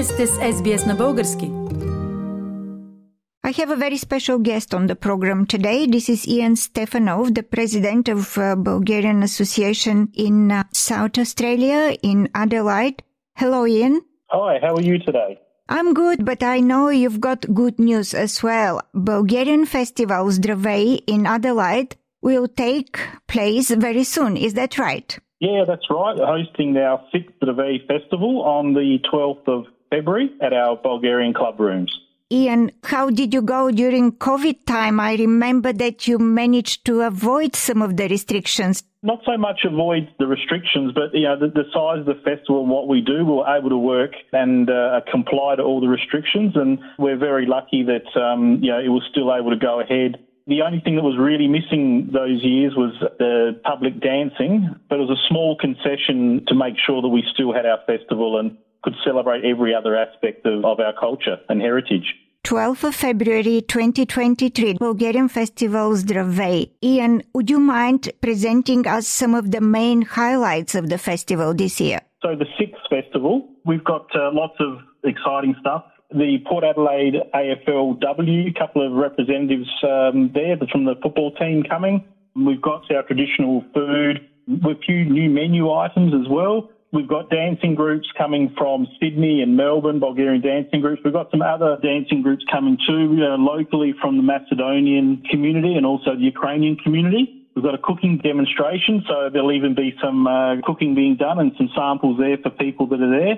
Вие сте с SBS на български. I have a very special guest on the program today. This is Ian Stefanov, the president of uh, Bulgarian Association in uh, South Australia, in Adelaide. Hello, Ian. Hi, how are you today? I'm good, but I know you've got good news as well. Bulgarian Festival Zdravei in Adelaide will take place very soon. Is that right? Yeah, that's right. Hosting our sixth Zdravei Festival on the 12th of February at our Bulgarian club rooms. Ian, how did you go during COVID time? I remember that you managed to avoid some of the restrictions. Not so much avoid the restrictions, but you know the, the size of the festival and what we do, we were able to work and uh, comply to all the restrictions, and we're very lucky that um, you know it was still able to go ahead. The only thing that was really missing those years was the public dancing, but it was a small concession to make sure that we still had our festival and could celebrate every other aspect of, of our culture and heritage. 12th of February 2023, Bulgarian Festival Zdravei. Ian, would you mind presenting us some of the main highlights of the festival this year? So the sixth festival, we've got uh, lots of exciting stuff. The Port Adelaide AFLW, a couple of representatives um, there from the football team coming. We've got our traditional food, a few new menu items as well. We've got dancing groups coming from Sydney and Melbourne, Bulgarian dancing groups. We've got some other dancing groups coming too, uh, locally from the Macedonian community and also the Ukrainian community. We've got a cooking demonstration, so there'll even be some uh, cooking being done and some samples there for people that are there.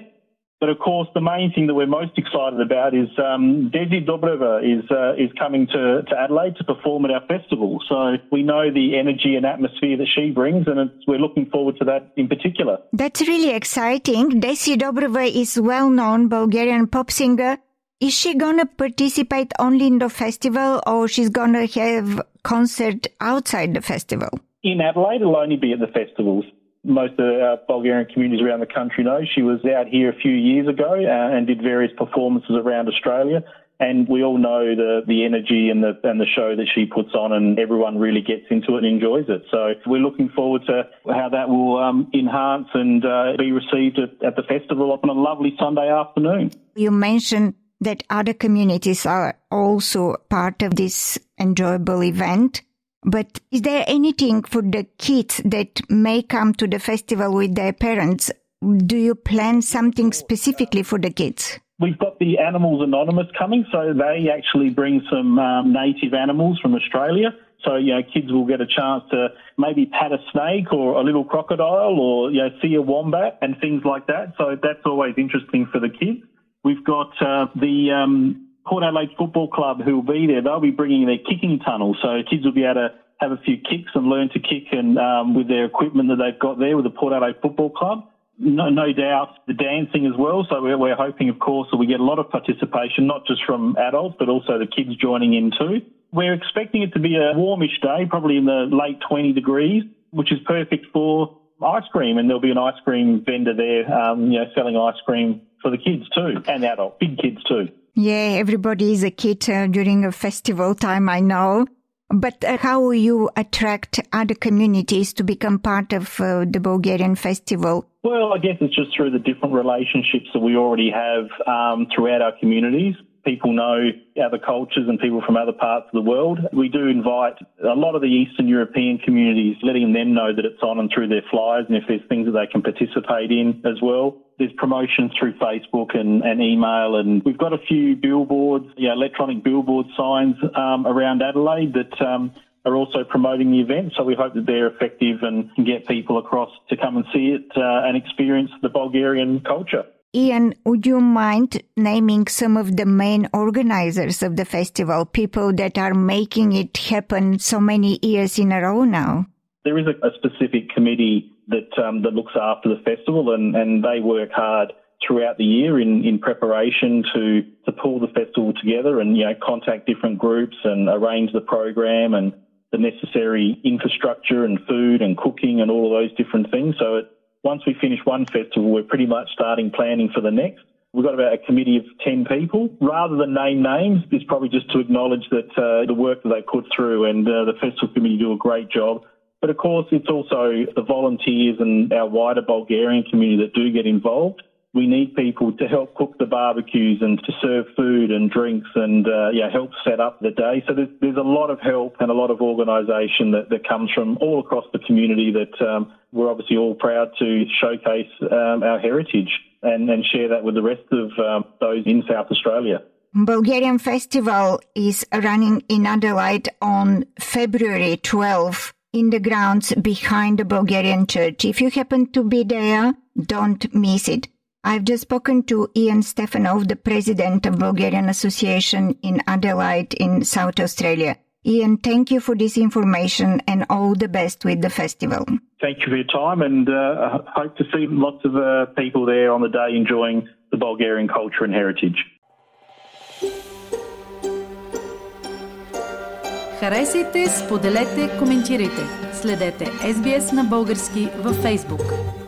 But of course, the main thing that we're most excited about is um, Desi Dobreva is uh, is coming to, to Adelaide to perform at our festival. So we know the energy and atmosphere that she brings, and we're looking forward to that in particular. That's really exciting. Desi Dobreva is a well-known Bulgarian pop singer. Is she gonna participate only in the festival, or she's gonna have concert outside the festival? In Adelaide, it'll only be at the festivals most of our Bulgarian communities around the country know. She was out here a few years ago uh, and did various performances around Australia. And we all know the, the energy and the, and the show that she puts on, and everyone really gets into it and enjoys it. So we're looking forward to how that will um, enhance and uh, be received at, at the festival on a lovely Sunday afternoon. You mentioned that other communities are also part of this enjoyable event. But is there anything for the kids that may come to the festival with their parents? Do you plan something specifically for the kids? We've got the Animals Anonymous coming, so they actually bring some um, native animals from Australia. So, you know, kids will get a chance to maybe pat a snake or a little crocodile or, you know, see a wombat and things like that. So that's always interesting for the kids. We've got uh, the um, Port Adelaide Football Club who will be there. They'll be bringing their kicking tunnel, so kids will be able to have a few kicks and learn to kick and um, with their equipment that they've got there with the Port Adelaide Football Club. No, no doubt the dancing as well. So we're, we're hoping, of course, that we get a lot of participation, not just from adults, but also the kids joining in too. We're expecting it to be a warmish day, probably in the late 20 degrees, which is perfect for ice cream. And there'll be an ice cream vendor there, um, you know, selling ice cream for the kids too, and adults, big kids too. Yeah, everybody is a kid uh, during a festival time, I know. But uh, how you attract other communities to become part of uh, the Bulgarian festival? Well, I guess it's just through the different relationships that we already have um, throughout our communities. People know other cultures and people from other parts of the world. We do invite a lot of the Eastern European communities, letting them know that it's on and through their flyers and if there's things that they can participate in as well. There's promotions through Facebook and, and email, and we've got a few billboards, electronic billboard signs um, around Adelaide that um, are also promoting the event. So we hope that they're effective and can get people across to come and see it uh, and experience the Bulgarian culture. Ian, would you mind naming some of the main organizers of the festival, people that are making it happen so many years in a row now? There is a, a specific committee that um, that looks after the festival, and, and they work hard throughout the year in, in preparation to, to pull the festival together and you know contact different groups and arrange the program and the necessary infrastructure and food and cooking and all of those different things. So it once we finish one festival, we're pretty much starting planning for the next. We've got about a committee of 10 people. Rather than name names, it's probably just to acknowledge that uh, the work that they put through and uh, the festival committee do a great job. But of course, it's also the volunteers and our wider Bulgarian community that do get involved. We need people to help cook the barbecues and to serve food and drinks and uh, yeah, help set up the day. So there's, there's a lot of help and a lot of organisation that, that comes from all across the community that um, we're obviously all proud to showcase um, our heritage and, and share that with the rest of um, those in South Australia. Bulgarian Festival is running in Adelaide on February 12 in the grounds behind the Bulgarian church. If you happen to be there, don't miss it. I've just spoken to Ian Stefanov, the president of Bulgarian Association in Adelaide in South Australia. Ian, thank you for this information and all the best with the festival. Thank you for your time and uh, I hope to see lots of uh, people there on the day enjoying the Bulgarian culture and heritage. Харесайте, споделете, коментирайте. Следете SBS на български във Facebook.